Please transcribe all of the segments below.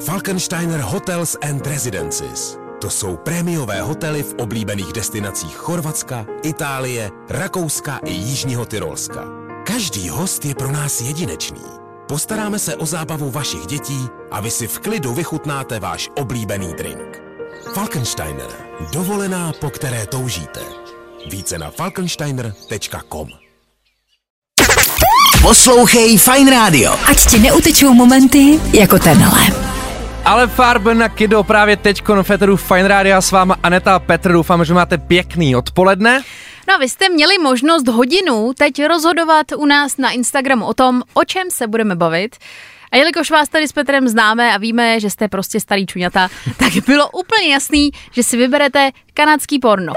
Falkensteiner Hotels and Residences. To jsou prémiové hotely v oblíbených destinacích Chorvatska, Itálie, Rakouska i Jižního Tyrolska. Každý host je pro nás jedinečný. Postaráme se o zábavu vašich dětí a vy si v klidu vychutnáte váš oblíbený drink. Falkensteiner. Dovolená, po které toužíte. Více na falkensteiner.com Poslouchej Fine Radio. Ať ti neutečou momenty jako tenhle. Ale Farben na Kido právě teď konfeteru Fine Radio s váma Aneta a Petr. Doufám, že máte pěkný odpoledne. No a vy jste měli možnost hodinu teď rozhodovat u nás na Instagramu o tom, o čem se budeme bavit. A jelikož vás tady s Petrem známe a víme, že jste prostě starý čuňata, tak bylo úplně jasný, že si vyberete kanadský porno.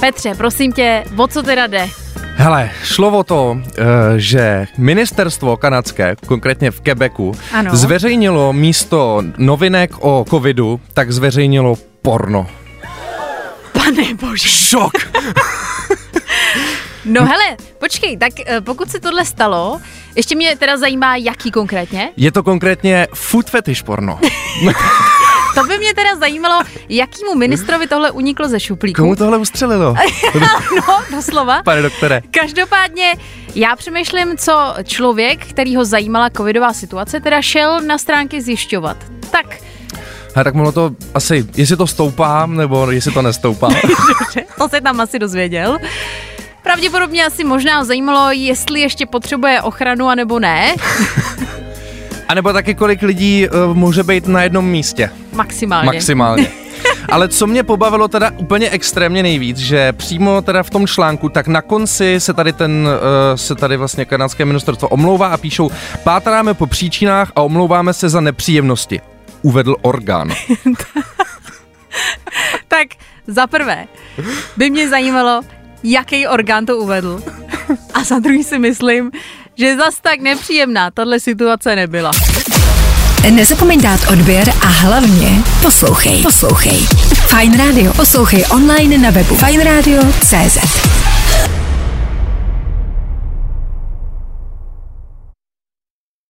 Petře, prosím tě, o co teda jde? Hele, šlo o to, eh, že ministerstvo kanadské, konkrétně v Quebecu, Ano. zveřejnilo místo novinek o covidu, tak zveřejnilo porno. Pane bože. Šok! No hele, počkej, tak eh, pokud se tohle stalo, ještě mě teda zajímá, jaký konkrétně. Je to konkrétně food fetish porno. To by mě teda zajímalo, jakýmu ministrovi tohle uniklo ze šuplíku. Komu tohle ustřelilo? No, doslova. Pane doktore. Každopádně já přemýšlím, co člověk, který ho zajímala covidová situace, teda šel na stránky zjišťovat. Tak, A tak mohlo to asi, jestli to stoupá, nebo jestli to nestoupá. to se tam asi dozvěděl. Pravděpodobně asi možná zajímalo, jestli ještě potřebuje ochranu, anebo ne. A nebo taky kolik lidí uh, může být na jednom místě. Maximálně. Maximálně. Ale co mě pobavilo teda úplně extrémně nejvíc, že přímo teda v tom článku, tak na konci se tady ten, uh, se tady vlastně kanadské ministerstvo omlouvá a píšou, pátráme po příčinách a omlouváme se za nepříjemnosti. Uvedl orgán. Tak za prvé by mě zajímalo, jaký orgán to uvedl. A za druhý si myslím, že zas tak nepříjemná tahle situace nebyla. Nezapomeň dát odběr a hlavně poslouchej. Poslouchej. Fine Radio. Poslouchej online na webu fajnradio.cz.